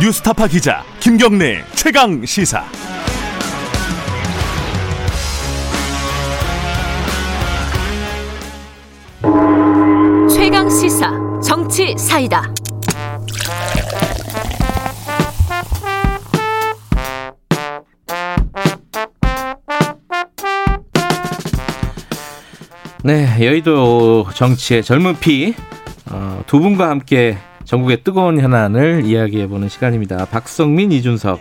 뉴스타파 기자 김경래 최강 시사. 최강 시사 정치 사이다. 네, 여의도 정치의 젊은 피, 어, 두 분과 함께 전국의 뜨거운 현안을 이야기해보는 시간입니다. 박성민, 이준석.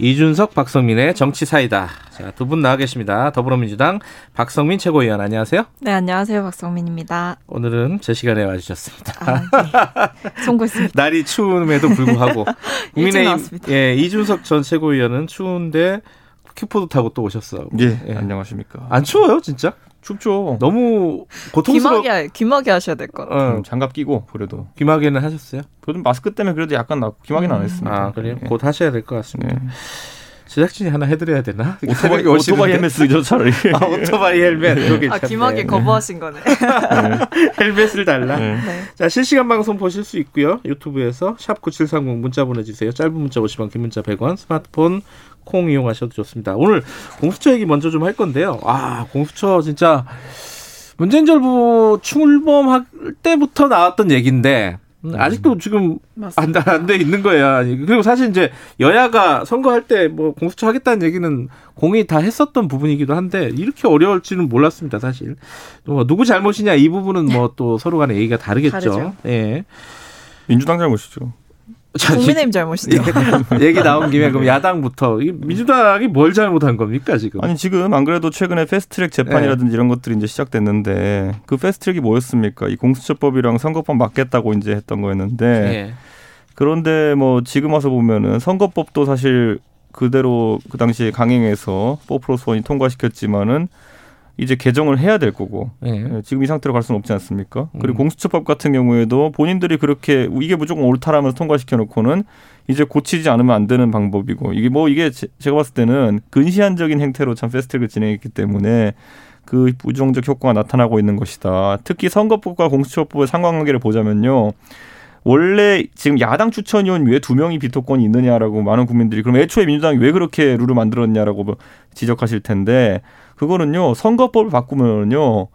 이준석, 박성민의 정치 사이다. 자, 두 분 나와 계십니다. 더불어민주당 박성민 최고위원 안녕하세요. 네, 안녕하세요. 박성민입니다. 오늘은 제 시간에 와주셨습니다. 아, 네. 송구했습니다. 날이 추움에도 불구하고 국민의힘 예, 이준석 전 최고위원은 추운데 큐포도 타고 또 오셨어. 예, 예. 안녕하십니까. 안 추워요, 진짜? 춥죠. 너무 고통스러워. 귀마개, 귀마개 하셔야 될 것 같아요. 어. 장갑 끼고 그래도. 귀마개는 하셨어요? 저도 마스크 때문에 그래도 약간 나 귀마개는 안 음. 했습니다. 아, 그래요? 예. 곧 하셔야 될 것 같습니다. 네. 제작진이 하나 해드려야 되나? 오토바이, 오토바이 헬멧 쓰죠 차라리. 아, 오토바이 헬멧. 여기 아, 귀마개 거부하신 거네. 헬멧을 달라. 네. 네. 자, 실시간 방송 보실 수 있고요. 유튜브에서 샵 9730 문자 보내주세요. 짧은 문자 50원, 긴 문자 100원, 스마트폰 콩 이용하셔도 좋습니다. 오늘 공수처 얘기 먼저 좀 할 건데요. 아, 공수처 진짜 문재인 정부 출범할 때부터 나왔던 얘기인데 음, 아직도 지금 맞습니다. 안돼 있는 거예요. 그리고 사실 이제 여야가 선거할 때 뭐 공수처 하겠다는 얘기는 공이 다 했었던 부분이기도 한데 이렇게 어려울지는 몰랐습니다. 사실 뭐 누구 잘못이냐 이 부분은 뭐 또 서로 간에 얘기가 다르겠죠. 다르죠. 예. 민주당 잘못이죠. 자, 국민의힘 잘못이죠. 얘기, 얘기 나온 김에 그럼 야당부터 이 민주당이 뭘 잘못한 겁니까 지금? 아니 지금 안 그래도 최근에 패스트트랙 재판이라든지 이런 것들이 이제 시작됐는데 그 패스트트랙이 뭐였습니까? 이 공수처법이랑 선거법 맞겠다고 이제 했던 거였는데 예. 그런데 뭐 지금 와서 보면은 선거법도 사실 그대로 그 당시에 강행해서 4 플러스 1이 통과시켰지만은 이제 개정을 해야 될 거고 예. 예, 지금 이 상태로 갈 수는 없지 않습니까? 그리고 음. 공수처법 같은 경우에도 본인들이 그렇게 이게 무조건 옳다라면서 통과시켜 놓고는 이제 고치지 않으면 안 되는 방법이고 이게 뭐 이게 제- 제가 봤을 때는 근시안적인 행태로 참 패스트트랙을 진행했기 때문에 그 부정적 효과가 나타나고 있는 것이다. 특히 선거법과 공수처법의 상관관계를 보자면요. 원래 지금 야당 추천위원 왜두 명이 비토권이 있느냐라고 많은 국민들이 그럼 애초에 민주당이 왜 그렇게 룰을 만들었냐라고 뭐 지적하실 텐데 그거는요 선거법을 바꾸면요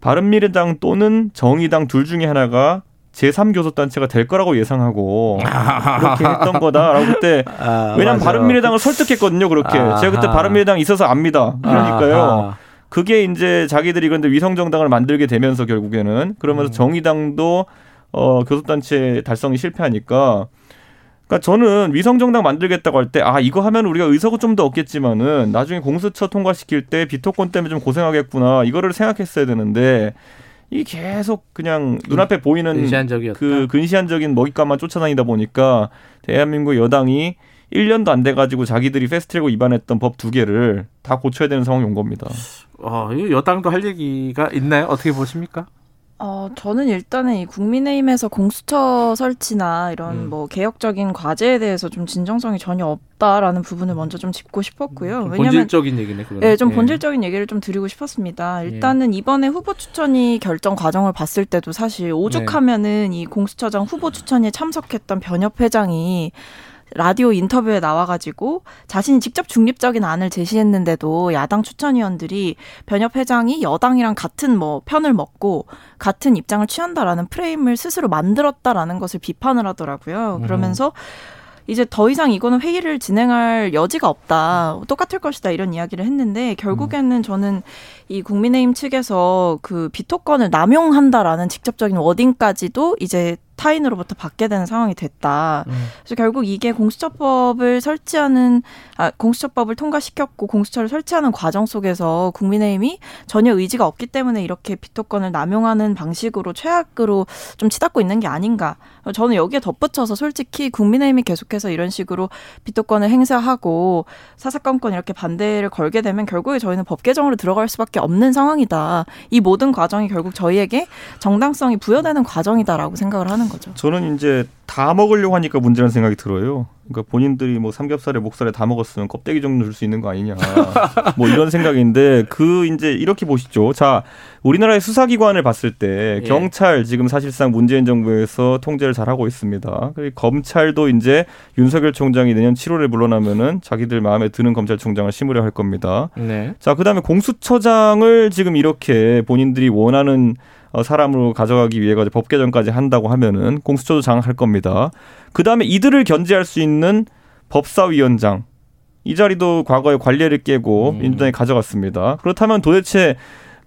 바른미래당 또는 정의당 둘 중에 하나가 제3교섭단체가 될 거라고 예상하고 그렇게 했던 거다라고 그때 아, 맞아요. 바른미래당을 설득했거든요 그렇게 아하. 제가 그때 바른미래당 있어서 압니다 그러니까요 아하. 그게 이제 자기들이 그런데 위성정당을 만들게 되면서 결국에는 그러면서 음. 정의당도 어 교섭단체 달성이 실패하니까 그러니까 저는 위성 정당 만들겠다고 할 때 아 이거 하면 우리가 의석은 좀 더 얻겠지만은 나중에 공수처 통과시킬 때 비토권 때문에 좀 고생하겠구나 이거를 생각했어야 되는데 이 계속 그냥 눈앞에 보이는 근시안적이었다. 그 근시안적인 먹잇감만 쫓아다니다 보니까 대한민국 여당이 1년도 안 돼가지고 자기들이 패스트트랙을 위반했던 법 두 개를 다 고쳐야 되는 상황이 온 겁니다. 어, 이 여당도 할 얘기가 있나요? 어떻게 보십니까? 어, 저는 일단은 이 국민의힘에서 공수처 설치나 이런 음. 뭐 개혁적인 과제에 대해서 좀 진정성이 전혀 없다라는 부분을 먼저 좀 짚고 싶었고요. 좀 왜냐면 본질적인 얘기네. 그거는. 네, 좀 예. 본질적인 얘기를 좀 드리고 싶었습니다. 일단은 이번에 후보 추천이 결정 과정을 봤을 때도 사실 오죽하면은 이 공수처장 후보 추천에 참석했던 변협 회장이 라디오 인터뷰에 나와가지고 자신이 직접 중립적인 안을 제시했는데도 야당 추천위원들이 변협 회장이 여당이랑 같은 뭐 편을 먹고 같은 입장을 취한다라는 프레임을 스스로 만들었다라는 것을 비판을 하더라고요. 그러면서 이제 더 이상 이거는 회의를 진행할 여지가 없다. 똑같을 것이다. 이런 이야기를 했는데 결국에는 저는 이 국민의힘 측에서 그 비토권을 남용한다라는 직접적인 워딩까지도 이제 타인으로부터 받게 되는 상황이 됐다. 음. 그래서 결국 이게 공수처법을 설치하는 아 공수처법을 통과시켰고 공수처를 설치하는 과정 속에서 국민의힘이 전혀 의지가 없기 때문에 이렇게 비토권을 남용하는 방식으로 최악으로 좀 치닫고 있는 게 아닌가. 저는 여기에 덧붙여서 솔직히 국민의힘이 계속해서 이런 식으로 비토권을 행사하고 사사건건 이렇게 반대를 걸게 되면 결국에 저희는 법 개정으로 들어갈 수밖에 없는 상황이다. 이 모든 과정이 결국 저희에게 정당성이 부여되는 과정이다라고 생각을 하는 거죠. 저는 이제 다 먹으려고 하니까 문제라는 생각이 들어요. 그러니까 본인들이 뭐 삼겹살에 목살에 다 먹었으면 껍데기 정도 줄 수 있는 거 아니냐. 뭐 이런 생각인데 그 이제 이렇게 보시죠. 자, 우리나라의 수사기관을 봤을 때 예. 경찰 지금 사실상 문재인 정부에서 통제를 잘 하고 있습니다. 그리고 검찰도 이제 윤석열 총장이 내년 7월에 물러나면은 자기들 마음에 드는 검찰총장을 심으려 할 겁니다. 네. 자, 그다음에 공수처장을 지금 이렇게 본인들이 원하는 어, 사람으로 가져가기 위해 가지고 법 개정까지 한다고 하면은 공수처도 장악할 겁니다. 그 다음에 이들을 견제할 수 있는 법사위원장 이 자리도 과거에 관례를 깨고 음. 민주당이 가져갔습니다. 그렇다면 도대체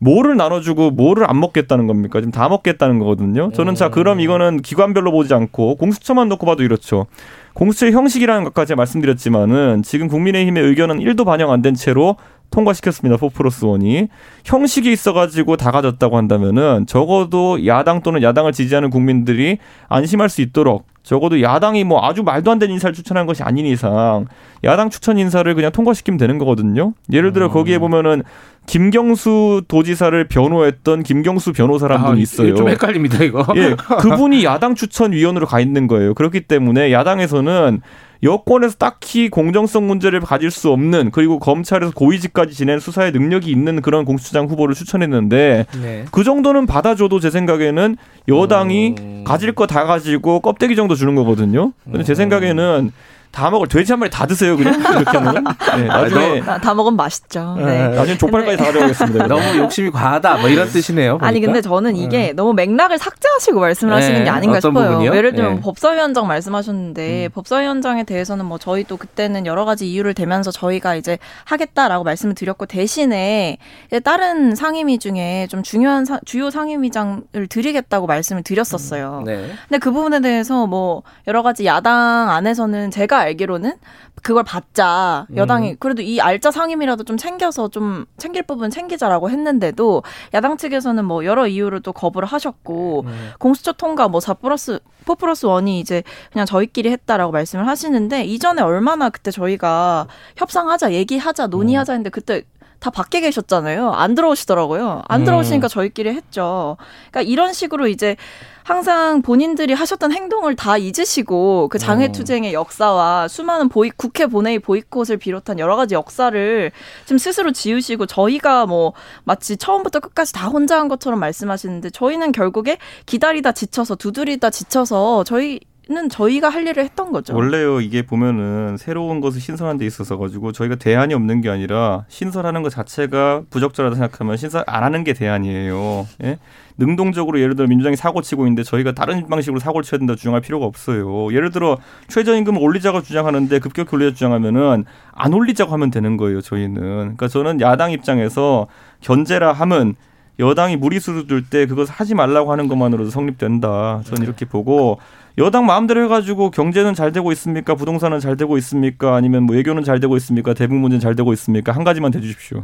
뭐를 나눠주고 뭐를 안 먹겠다는 겁니까? 지금 다 먹겠다는 거거든요. 저는 자 그럼 이거는 기관별로 보지 않고 공수처만 놓고 봐도 이렇죠. 공수처의 형식이라는 것까지 말씀드렸지만은 지금 국민의힘의 의견은 1도 반영 안 된 채로 통과시켰습니다. 4 플러스 1이. 형식이 있어가지고 다 가졌다고 한다면은 적어도 야당 또는 야당을 지지하는 국민들이 안심할 수 있도록 적어도 야당이 뭐 아주 말도 안 되는 인사를 추천한 것이 아닌 이상 야당 추천 인사를 그냥 통과시키면 되는 거거든요. 예를 들어 거기에 보면은 김경수 도지사를 변호했던 김경수 변호사라는 분이 있어요. 아, 좀 헷갈립니다 이거. 예, 그분이 야당 추천 위원으로 가 있는 거예요. 그렇기 때문에 야당에서는 여권에서 딱히 공정성 문제를 가질 수 없는 그리고 검찰에서 고위직까지 지낸 수사의 능력이 있는 그런 공수처장 후보를 추천했는데 네. 그 정도는 받아줘도 제 생각에는 여당이 음. 가질 거 다 가지고 껍데기 정도 주는 거거든요. 근데 제 생각에는 다 먹을 돼지 한 마리 다 드세요 그냥 이렇게 하면 네, 나중에 다, 다 먹으면 맛있죠. 네. 나중에 족발까지 다 가져가겠습니다. 너무 욕심이 과하다 뭐 이런 뜻이네요. 아니 보니까. 근데 저는 이게 너무 맥락을 삭제하시고 말씀을 하시는 네, 게 아닌가 싶어요. 부분이요? 예를 들면 네. 법사위원장 말씀하셨는데 음. 법사위원장에 대해서는 뭐 저희 도 그때는 여러 가지 이유를 대면서 저희가 이제 하겠다라고 말씀을 드렸고 대신에 이제 다른 상임위 중에 좀 중요한 사- 주요 상임위장을 드리겠다고 말씀을 드렸었어요. 네. 근데 그 부분에 대해서 뭐 여러 가지 야당 안에서는 제가 알기로는 그걸 받자. 여당이 그래도 이 알짜 상임이라도 좀 챙겨서 좀 챙길 부분 챙기자라고 했는데도 야당 측에서는 뭐 여러 이유로 또 거부를 하셨고 공수처 통과 뭐 4 플러스 4 플러스 1이 이제 그냥 저희끼리 했다라고 말씀을 하시는데 이전에 얼마나 그때 저희가 협상하자 얘기하자 논의하자 했는데 그때 다 밖에 계셨잖아요. 안 들어오시더라고요. 안 음. 들어오시니까 저희끼리 했죠. 그러니까 이런 식으로 이제 항상 본인들이 하셨던 행동을 다 잊으시고 그 음. 장애투쟁의 역사와 수많은 보이, 국회 본회의 보이콧을 비롯한 여러 가지 역사를 좀 스스로 지우시고 저희가 뭐 마치 처음부터 끝까지 다 혼자 한 것처럼 말씀하시는데 저희는 결국에 기다리다 지쳐서 두드리다 지쳐서 저희 는 저희가 할 일을 했던 거죠. 원래요 이게 보면은 새로운 것을 신설하는 데 있어서 가지고 저희가 대안이 없는 게 아니라 신설하는 것 자체가 부적절하다 생각하면 신설 안 하는 게 대안이에요. 예? 능동적으로 예를 들어 민주당이 사고 치고 있는데 저희가 다른 방식으로 사고를 쳐야 된다 주장할 필요가 없어요. 예를 들어 최저임금을 올리자고 주장하는데 급격히 올리자 주장하면은 안 올리자고 하면 되는 거예요. 저희는. 그러니까 저는 야당 입장에서 견제라 함은 여당이 무리수를 둘 때 그것 하지 말라고 하는 것만으로도 성립된다. 저는 이렇게 보고 여당 마음대로 해가지고 경제는 잘 되고 있습니까? 부동산은 잘 되고 있습니까? 아니면 뭐 외교는 잘 되고 있습니까? 대북 문제는 잘 되고 있습니까? 한 가지만 대주십시오.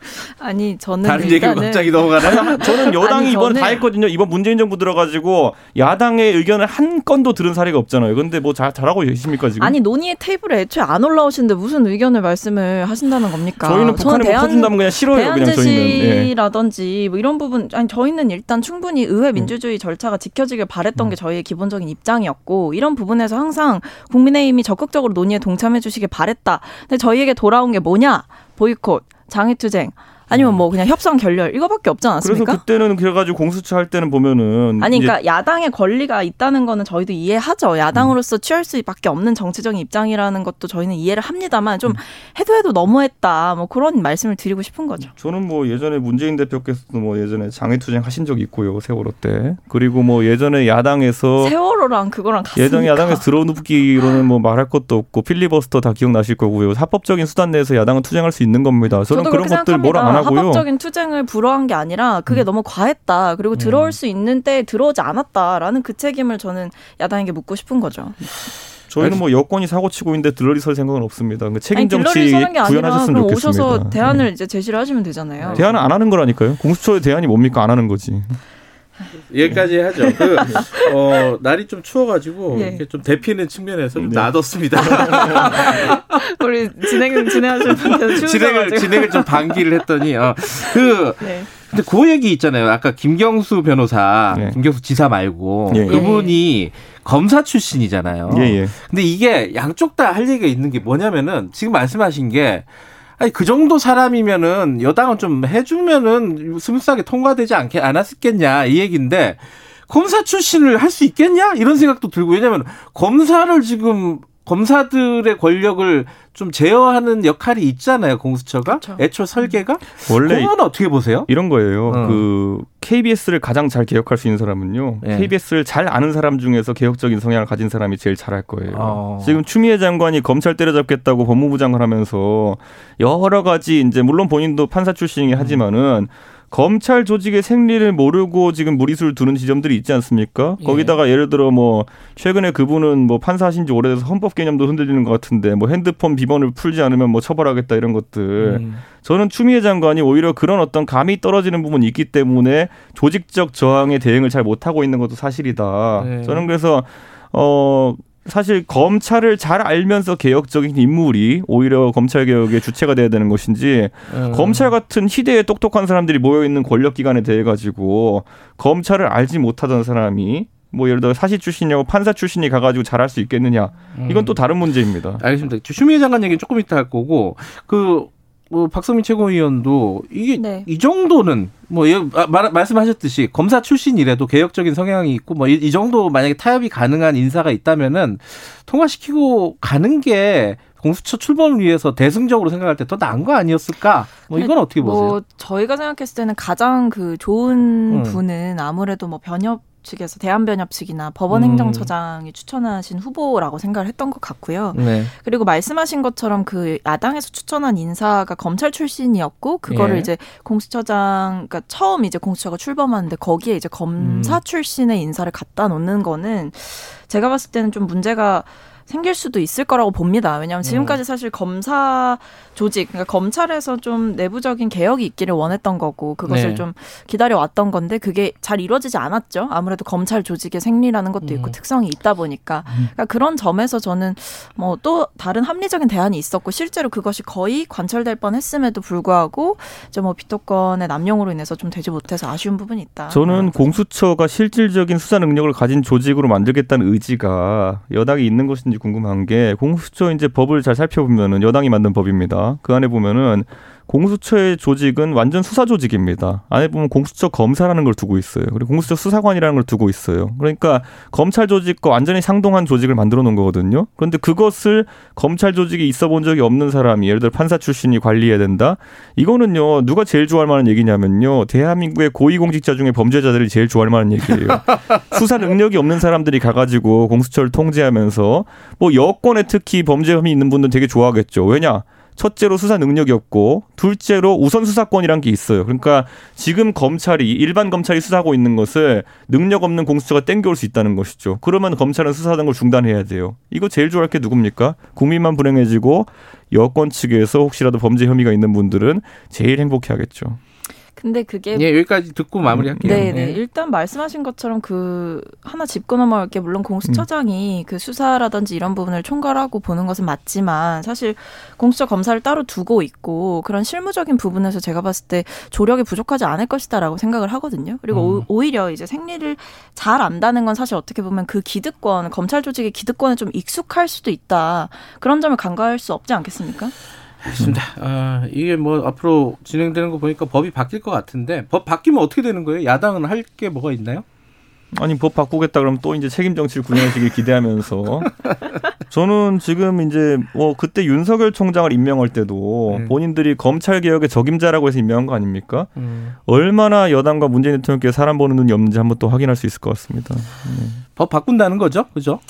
아니 저는 다른 얘기로 일단은 갑자기 넘어가나요? 저는 여당이 아니, 이번에 저는- 다 했거든요. 이번 문재인 정부 들어가지고 야당의 의견을 한 건도 들은 사례가 없잖아요. 근데 뭐 잘, 잘하고 계십니까 지금? 아니 논의의 테이블에 애초에 안 올라오시는데 무슨 의견을 말씀을 하신다는 겁니까? 저희는 북한에 못 퍼준다면 그냥 싫어요. 그냥 저희는. 예. 대안제시라든지 뭐 이런 부분 아니 저희는 일단 충분히 음. 의회 민주주의 절차가 지켜지길 바랬던 게 저희의 기본적인 입장이었고 이런 부분에서 항상 국민의힘이 적극적으로 논의에 동참해 주시길 바랬다. 근데 저희에게 돌아온 게 뭐냐? 보이콧, 장애투쟁 아니면 뭐 그냥 협상 결렬 이거밖에 없지 그래서 않았습니까? 그때는 그래가지고 공수처 할 때는 보면은 아니 그러니까 야당의 권리가 있다는 거는 저희도 이해하죠. 야당으로서 취할 수밖에 없는 정치적인 입장이라는 것도 저희는 이해를 합니다만 음. 좀 해도 해도 너무했다. 뭐 그런 말씀을 드리고 싶은 거죠. 저는 뭐 예전에 문재인 대표께서도 뭐 예전에 장애투쟁 하신 적이 있고요 세월호 때 그리고 뭐 예전에 야당에서 세월호랑 그거랑 같습니까? 예전 야당에서 들어눕기로는 뭐 말할 것도 없고 필리버스터 다 기억나실 거고요 합법적인 수단 내에서 야당은 투쟁할 수 있는 겁니다. 저는 그런 것들 뭐라 안 생각합니다. 하고요. 음. 합법적인 투쟁을 불허한 게 아니라 그게 너무 과했다. 그리고 들어올 수 있는 때 들어오지 않았다라는 그 책임을 저는 야당에게 묻고 싶은 거죠. 저희는 뭐 여권이 사고 치고 있는데 들러리 설 생각은 없습니다. 그 책임 정치 구현하셨으면 좋겠습니다. 오셔서 대안을 네. 이제 제시를 하시면 되잖아요. 대안은 안 하는 거라니까요. 공수처의 대안이 뭡니까 안 하는 거지. 여기까지 하죠. 그, 어, 날이 좀 추워가지고, 예. 이렇게 좀 데피는 측면에서 좀 네. 놔뒀습니다. 우리 진행 진행하시는 분들 진행을, 진행을 좀 방기를 했더니, 어, 그, 네. 근데 그 얘기 있잖아요. 아까 김경수 변호사, 네. 김경수 지사 말고, 예. 그분이 검사 출신이잖아요. 예, 예. 근데 이게 양쪽 다 할 얘기가 있는 게 뭐냐면은, 지금 말씀하신 게, 아니 그 정도 사람이면은 여당은 좀 해주면은 스무스하게 통과되지 않게 않았겠냐 이 얘기인데 검사 출신을 할 수 있겠냐? 이런 생각도 들고 왜냐하면 검사를 지금 검사들의 권력을 좀 제어하는 역할이 있잖아요 공수처가 그렇죠. 애초 설계가 원래 그건 어떻게 보세요? 이런 거예요. 어. 그 KBS를 가장 잘 개혁할 수 있는 사람은요. 예. KBS를 잘 아는 사람 중에서 개혁적인 성향을 가진 사람이 제일 잘할 거예요. 어. 지금 추미애 장관이 검찰 때려잡겠다고 법무부 장관 하면서 여러 가지 이제 물론 본인도 판사 출신이긴 하지만은 검찰 조직의 생리를 모르고 지금 무리수를 두는 지점들이 있지 않습니까? 예. 거기다가 예를 들어 뭐 최근에 그분은 뭐 판사하신 지 오래돼서 헌법 개념도 흔들리는 것 같은데 뭐 핸드폰 비번을 풀지 않으면 뭐 처벌하겠다 이런 것들. 음. 저는 추미애 장관이 오히려 그런 어떤 감이 떨어지는 부분이 있기 때문에 조직적 저항에 대응을 잘 못하고 있는 것도 사실이다. 네. 저는 그래서 어 사실 검찰을 잘 알면서 개혁적인 인물이 오히려 검찰 개혁의 주체가 돼야 되는 것인지 음. 검찰 같은 희대에 똑똑한 사람들이 모여 있는 권력 기관에 대해 가지고 검찰을 알지 못하던 사람이 뭐 예를 들어 사시 출신이고 판사 출신이 가가지고 잘할 수 있겠느냐 이건 또 다른 문제입니다. 알겠습니다. 추미애 장관 얘기는 조금 이따 할 거고 그 뭐 박성민 최고위원도 이게 네. 이 정도는 뭐 예, 아, 말, 말씀하셨듯이 검사 출신이라도 개혁적인 성향이 있고 뭐이 정도 만약에 타협이 가능한 인사가 있다면은 통과시키고 가는 게 공수처 출범을 위해서 대승적으로 생각할 때 더 나은 거 아니었을까? 뭐 이건 어떻게 보세요? 뭐 저희가 생각했을 때는 가장 그 좋은 음. 분은 아무래도 뭐 변협 측에서 대한변협 측이나 법원 음. 행정처장이 추천하신 후보라고 생각을 했던 것 같고요. 네. 그리고 말씀하신 것처럼 그 야당에서 추천한 인사가 검찰 출신이었고 그거를 예. 이제 공수처장 그러니까 처음 이제 공수처가 출범하는데 거기에 이제 검사 음. 출신의 인사를 갖다 놓는 거는 제가 봤을 때는 좀 문제가 생길 수도 있을 거라고 봅니다. 왜냐하면 지금까지 사실 검사 조직, 그러니까 검찰에서 좀 내부적인 개혁이 있기를 원했던 거고 그것을 네. 좀 기다려 왔던 건데 그게 잘 이루어지지 않았죠. 아무래도 검찰 조직의 생리라는 것도 있고 음. 특성이 있다 보니까 그러니까 그런 점에서 저는 뭐 또 다른 합리적인 대안이 있었고 실제로 그것이 거의 관철될 뻔했음에도 불구하고 이제 뭐 비토권의 남용으로 인해서 좀 되지 못해서 아쉬운 부분이 있다. 저는 공수처가 실질적인 수사 능력을 가진 조직으로 만들겠다는 의지가 여당이 있는 것인지 궁금한 게 공수처 이제 법을 잘 살펴보면은 여당이 만든 법입니다. 그 안에 보면은 공수처의 조직은 완전 수사 조직입니다. 안에 보면 공수처 검사라는 걸 두고 있어요. 그리고 공수처 수사관이라는 걸 두고 있어요. 그러니까 검찰 조직과 완전히 상동한 조직을 만들어 놓은 거거든요. 그런데 그것을 검찰 조직이 있어 본 적이 없는 사람이 예를 들어 판사 출신이 관리해야 된다. 이거는요 누가 제일 좋아할 만한 얘기냐면요 대한민국의 고위공직자 중에 범죄자들이 제일 좋아할 만한 얘기예요. 수사 능력이 없는 사람들이 가가지고 공수처를 통제하면서 뭐 여권에 특히 범죄 혐의 있는 분들은 되게 좋아하겠죠. 왜냐? 첫째로 수사 능력이 없고 둘째로 우선 수사권이란 게 있어요. 그러니까 지금 검찰이 일반 검찰이 수사하고 있는 것을 능력 없는 공수처가 땡겨올 수 있다는 것이죠. 그러면 검찰은 수사하는 걸 중단해야 돼요. 이거 제일 좋아할 게 누굽니까? 국민만 불행해지고 여권 측에서 혹시라도 범죄 혐의가 있는 분들은 제일 행복해하겠죠. 근데 그게 예, 여기까지 듣고 마무리할게요. 네, 네. 예. 일단 말씀하신 것처럼 그 하나 짚고 넘어갈 게 물론 공수처장이 그 수사라든지 이런 부분을 총괄하고 보는 것은 맞지만 사실 공수처 검사를 따로 두고 있고 그런 실무적인 부분에서 제가 봤을 때 조력이 부족하지 않을 것이다라고 생각을 하거든요. 그리고 음. 오- 오히려 이제 생리를 잘 안다는 건 사실 어떻게 보면 그 기득권, 검찰 조직의 기득권에 좀 익숙할 수도 있다. 그런 점을 간과할 수 없지 않겠습니까? 알겠습니다. 아, 이게 뭐 앞으로 진행되는 거 보니까 법이 바뀔 것 같은데 법 바뀌면 어떻게 되는 거예요? 야당은 할 게 뭐가 있나요? 아니 법 바꾸겠다 그러면 또 이제 책임 정치를 구현하시길 기대하면서 저는 지금 이제 뭐 그때 윤석열 총장을 임명할 때도 네. 본인들이 검찰 개혁의 적임자라고 해서 임명한 거 아닙니까? 얼마나 여당과 문재인 대통령께 사람 보는 눈이 없는지 한번 또 확인할 수 있을 것 같습니다. 법 바꾼다는 거죠, 그죠?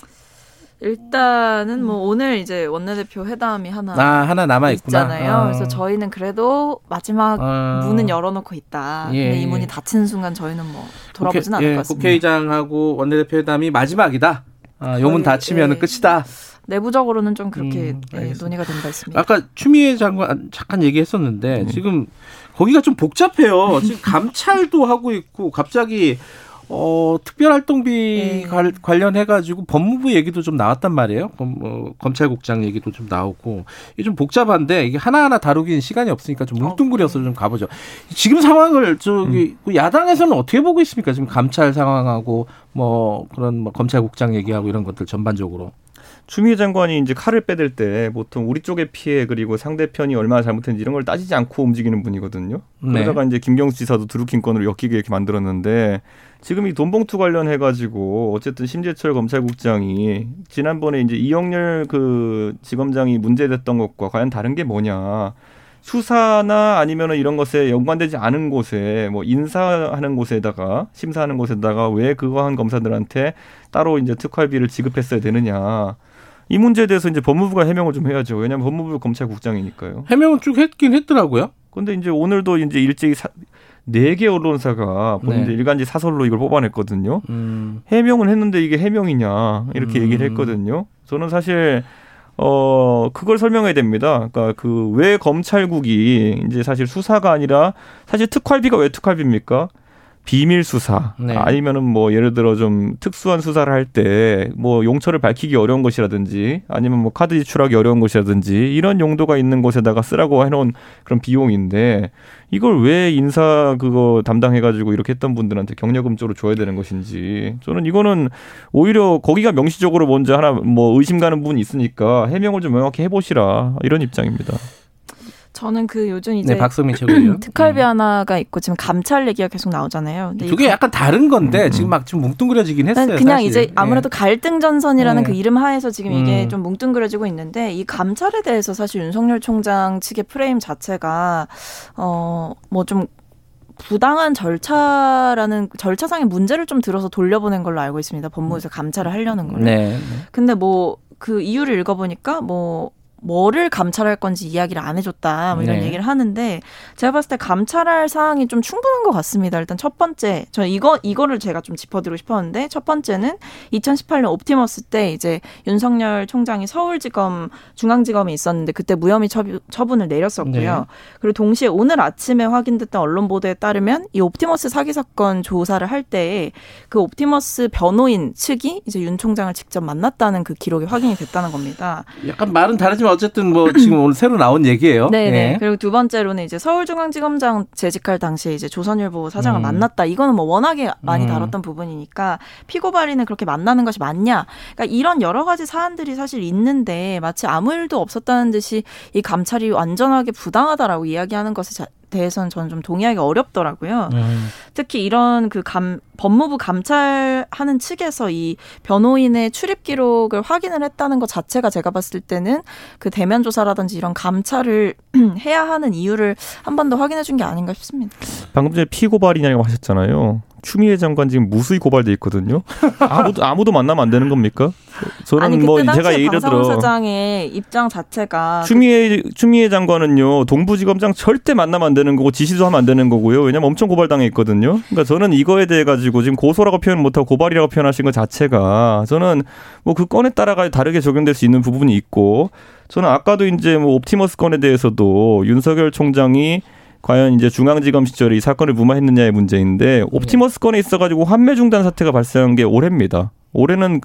일단은 뭐 오늘 이제 원내대표 회담이 하나 아 하나 남아. 있잖아요. 아. 그래서 저희는 그래도 마지막 아. 문은 열어놓고 있다. 예, 근데 이 예. 문이 닫힌 순간 저희는 뭐 돌아보진 국회, 않을 예, 것 같습니다. 국회의장하고 원내대표 회담이 마지막이다. 아, 요문 닫히면 예. 끝이다. 내부적으로는 좀 그렇게 음, 예. 논의가 된바 있습니다. 아까 추미애 장관 잠깐 얘기했었는데 음. 지금 거기가 좀 복잡해요. 지금 감찰도 하고 있고 갑자기 어, 특별활동비 네. 관- 관련해가지고 법무부 얘기도 좀 나왔단 말이에요. 검, 어, 검찰국장 얘기도 좀 나오고. 이게 좀 복잡한데 이게 하나하나 다루기는 시간이 없으니까 좀 뭉뚱그려서 좀 가보죠. 지금 상황을 저기 음. 그 야당에서는 어떻게 보고 있습니까? 지금 감찰 상황하고 뭐 그런 뭐 검찰국장 얘기하고 이런 것들 전반적으로. 추미애 장관이 이제 칼을 빼댈 때 보통 우리 쪽의 피해 그리고 상대편이 얼마나 잘못했는지 이런 걸 따지지 않고 움직이는 분이거든요. 네. 그러다가 이제 김경수 지사도 드루킹 건으로 엮이게 이렇게 만들었는데 지금 이 돈봉투 관련해 가지고 어쨌든 심재철 검찰국장이 지난번에 이제 이영렬 그 지검장이 문제됐던 것과 과연 다른 게 뭐냐. 수사나 아니면은 이런 것에 연관되지 않은 곳에 뭐 인사하는 곳에다가 심사하는 곳에다가 왜 그거 한 검사들한테 따로 이제 특활비를 지급했어야 되느냐. 이 문제에 대해서 이제 법무부가 해명을 좀 해야죠. 왜냐하면 법무부 검찰국장이니까요. 해명은 쭉 했긴 했더라고요. 근데 이제 오늘도 이제 일제히 네개 언론사가 본인들 네. 일간지 사설로 이걸 뽑아냈거든요. 음. 해명은 했는데 이게 해명이냐 이렇게 음. 얘기를 했거든요. 저는 사실 어 그걸 설명해야 됩니다. 그러니까 그 왜 검찰국이 이제 사실 수사가 아니라 사실 특활비가 왜 특활비입니까? 비밀 수사 네. 아니면은 뭐 예를 들어 좀 특수한 수사를 할 때 뭐 용처를 밝히기 어려운 것이라든지 아니면 뭐 카드 지출하기 어려운 것이라든지 이런 용도가 있는 곳에다가 쓰라고 해놓은 그런 비용인데 이걸 왜 인사 그거 담당해가지고 이렇게 했던 분들한테 경력금 쪽으로 줘야 되는 것인지 저는 이거는 오히려 거기가 명시적으로 먼저 하나 뭐 의심 가는 부분이 있으니까 해명을 좀 명확히 해보시라 이런 입장입니다. 저는 그 요즘 이제 네, 박성민 최고위원. 특활비 하나가 있고 지금 감찰 얘기가 계속 나오잖아요. 근데 감- 약간 다른 건데 지금 막 좀 뭉뚱그려지긴 했어요. 난 그냥 사실. 이제 아무래도 갈등 전선이라는 네. 그 이름 하에서 지금 이게 음. 좀 뭉뚱그려지고 있는데 이 감찰에 대해서 사실 윤석열 총장 측의 프레임 자체가 어뭐좀 부당한 절차라는 절차상의 문제를 좀 들어서 돌려보낸 걸로 알고 있습니다. 법무부에서 감찰을 하려는 거를. 네. 근데 뭐 그 이유를 읽어보니까 뭐 뭐를 감찰할 건지 이야기를 안 해줬다 뭐 이런 네. 얘기를 하는데 제가 봤을 때 감찰할 사항이 좀 충분한 것 같습니다. 일단 첫 번째 저 이거 이거를 제가 좀 짚어드리고 싶었는데 첫 번째는 2018년 옵티머스 때 이제 윤석열 총장이 서울지검 중앙지검에 있었는데 그때 무혐의 처분, 처분을 내렸었고요. 네. 그리고 동시에 오늘 아침에 확인됐던 언론 보도에 따르면 이 옵티머스 사기 사건 조사를 할 때에 그 옵티머스 변호인 측이 이제 윤 총장을 직접 만났다는 그 기록이 확인이 됐다는 겁니다. 약간 말은 다르지만 어쨌든 뭐 지금 오늘 새로 나온 얘기예요. 네, 네. 예. 그리고 두 번째로는 이제 서울중앙지검장 재직할 당시에 이제 조선일보 사장을 음. 만났다. 이거는 뭐 워낙에 많이 음. 다뤘던 부분이니까 피고발인을 그렇게 만나는 것이 맞냐? 그러니까 이런 여러 가지 사안들이 사실 있는데 마치 아무 일도 없었다는 듯이 이 감찰이 완전하게 부당하다라고 이야기하는 것에 자- 대해서는 저는 좀 동의하기 어렵더라고요. 음. 특히 이런 그 감, 법무부 감찰하는 측에서 이 변호인의 출입 기록을 확인을 했다는 것 자체가 제가 봤을 때는 그 대면 조사라든지 이런 감찰을 해야 하는 이유를 한 번 더 확인해 준 게 아닌가 싶습니다. 방금 전에 피고발이냐고 하셨잖아요. 추미애 장관 지금 무수히 고발돼 있거든요. 아무도 아무도 만나면 안 되는 겁니까? 저는 아니 뭐 제가 예를 들어 사장의 입장 자체가 추미애 추미애 장관은요 동부지검장 절대 만나면 안 되는 거고 지시도 하면 안 되는 거고요. 왜냐면 엄청 고발당해 있거든요. 그러니까 저는 이거에 대해 가지고 지금 고소라고 표현 못하고 고발이라고 표현하신 것 자체가 저는 뭐 그 건에 따라가 다르게 적용될 수 있는 부분이 있고 저는 아까도 이제 뭐 옵티머스 건에 대해서도 윤석열 총장이 과연 이제 중앙지검 시절에 이 사건을 무마했느냐의 문제인데 옵티머스 건에 있어가지고 환매 중단 사태가 발생한 게 올해입니다. 올해는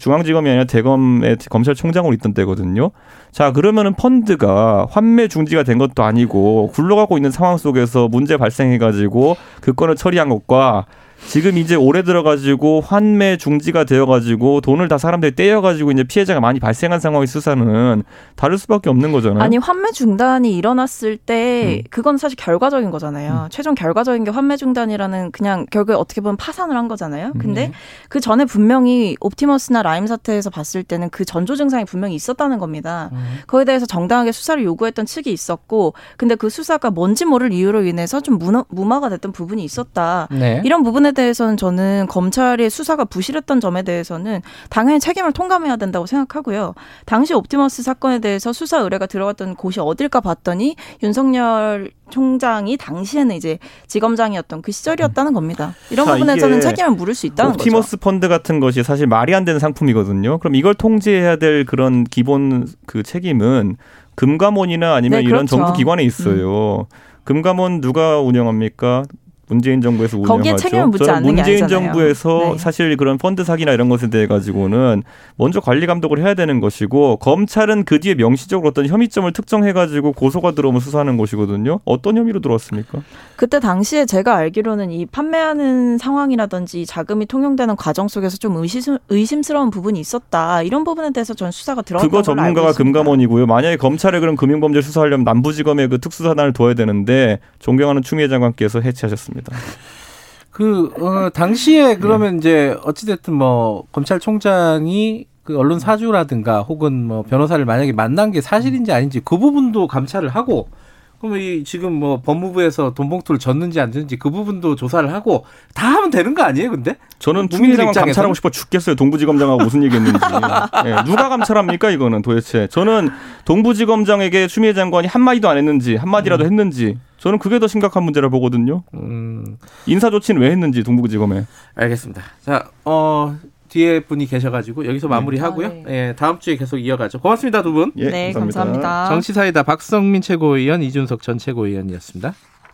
중앙지검이 아니라 대검의 검찰총장으로 있던 때거든요. 자 그러면은 펀드가 환매 중지가 된 것도 아니고 굴러가고 있는 상황 속에서 문제 발생해가지고 그 건을 처리한 것과 지금 이제 올해 들어가지고 환매 중지가 되어가지고 돈을 다 사람들이 떼어가지고 이제 피해자가 많이 발생한 상황의 수사는 다를 수밖에 없는 거잖아요. 아니 환매 중단이 일어났을 때 음. 그건 사실 결과적인 거잖아요. 최종 결과적인 게 환매 중단이라는 그냥 결국에 어떻게 보면 파산을 한 거잖아요. 음. 근데 그 전에 분명히 옵티머스나 라임 사태에서 봤을 때는 그 전조 증상이 분명히 있었다는 겁니다. 음. 거기에 대해서 정당하게 수사를 요구했던 측이 있었고 근데 그 수사가 뭔지 모를 이유로 인해서 좀 무너, 무마가 됐던 부분이 있었다. 네. 이런 부분에 대해서는 저는 검찰의 수사가 부실했던 점에 대해서는 당연히 책임을 통감해야 된다고 생각하고요. 당시 옵티머스 사건에 대해서 수사 의뢰가 들어갔던 곳이 어딜까 봤더니 윤석열 총장이 당시에는 이제 지검장이었던 그 시절이었다는 겁니다. 이런 자, 부분에 이게 저는 책임을 물을 수 있다는 거죠. 옵티머스 펀드 같은 것이 사실 말이 안 되는 상품이거든요. 그럼 이걸 통제해야 될 그런 기본 그 책임은 금감원이나 아니면 네, 이런 그렇죠. 정부 기관에 있어요. 금감원 누가 운영합니까? 문재인 정부에서 운영하죠. 거기에 책임을 묻지 않는 게 문재인 아니잖아요. 정부에서 네. 사실 그런 펀드 사기나 이런 것에 대해 가지고는 먼저 관리 감독을 해야 되는 것이고 검찰은 그 뒤에 명시적으로 어떤 혐의점을 특정해 가지고 고소가 들어오면 수사하는 것이거든요. 어떤 혐의로 들어왔습니까? 그때 당시에 제가 알기로는 이 판매하는 상황이라든지 자금이 통용되는 과정 속에서 좀 의심, 의심스러운 부분이 있었다. 이런 부분에 대해서 전 수사가 들어갔던 그거 전문가가. 금감원이고요. 만약에 검찰에 그런 금융범죄 수사하려면 남부지검에 그 특수사단을 둬야 되는데 존경하는 추미애 장관께서 해체하셨습니다. 그 어, 당시에 그러면 이제 어찌됐든 뭐 검찰총장이 그 언론 사주라든가 혹은 뭐 변호사를 만약에 만난 게 사실인지 아닌지 그 부분도 감찰을 하고 그러면 이 지금 뭐 법무부에서 돈 봉투를 줬는지 안 줬는지 그 부분도 조사를 하고 다 하면 되는 거 아니에요, 근데? 저는 국민들 추미애 장관 입장에서는? 감찰하고 싶어 죽겠어요. 동부지검장하고 무슨 얘기했는지. 예, 누가 감찰합니까 이거는 도대체. 저는 동부지검장에게 추미애 장관이 한 마디도 안 했는지 한 마디라도 했는지 저는 그게 더 심각한 문제라 보거든요. 음, 인사 조치는 왜 했는지 동부지검에. 알겠습니다. 자, 어 뒤에 분이 계셔가지고 여기서 마무리하고요. 아, 네. 예, 다음 주에 계속 이어가죠. 고맙습니다, 두 분. 예, 네, 감사합니다. 정치사이다 박성민 최고위원, 이준석 전 최고위원이었습니다.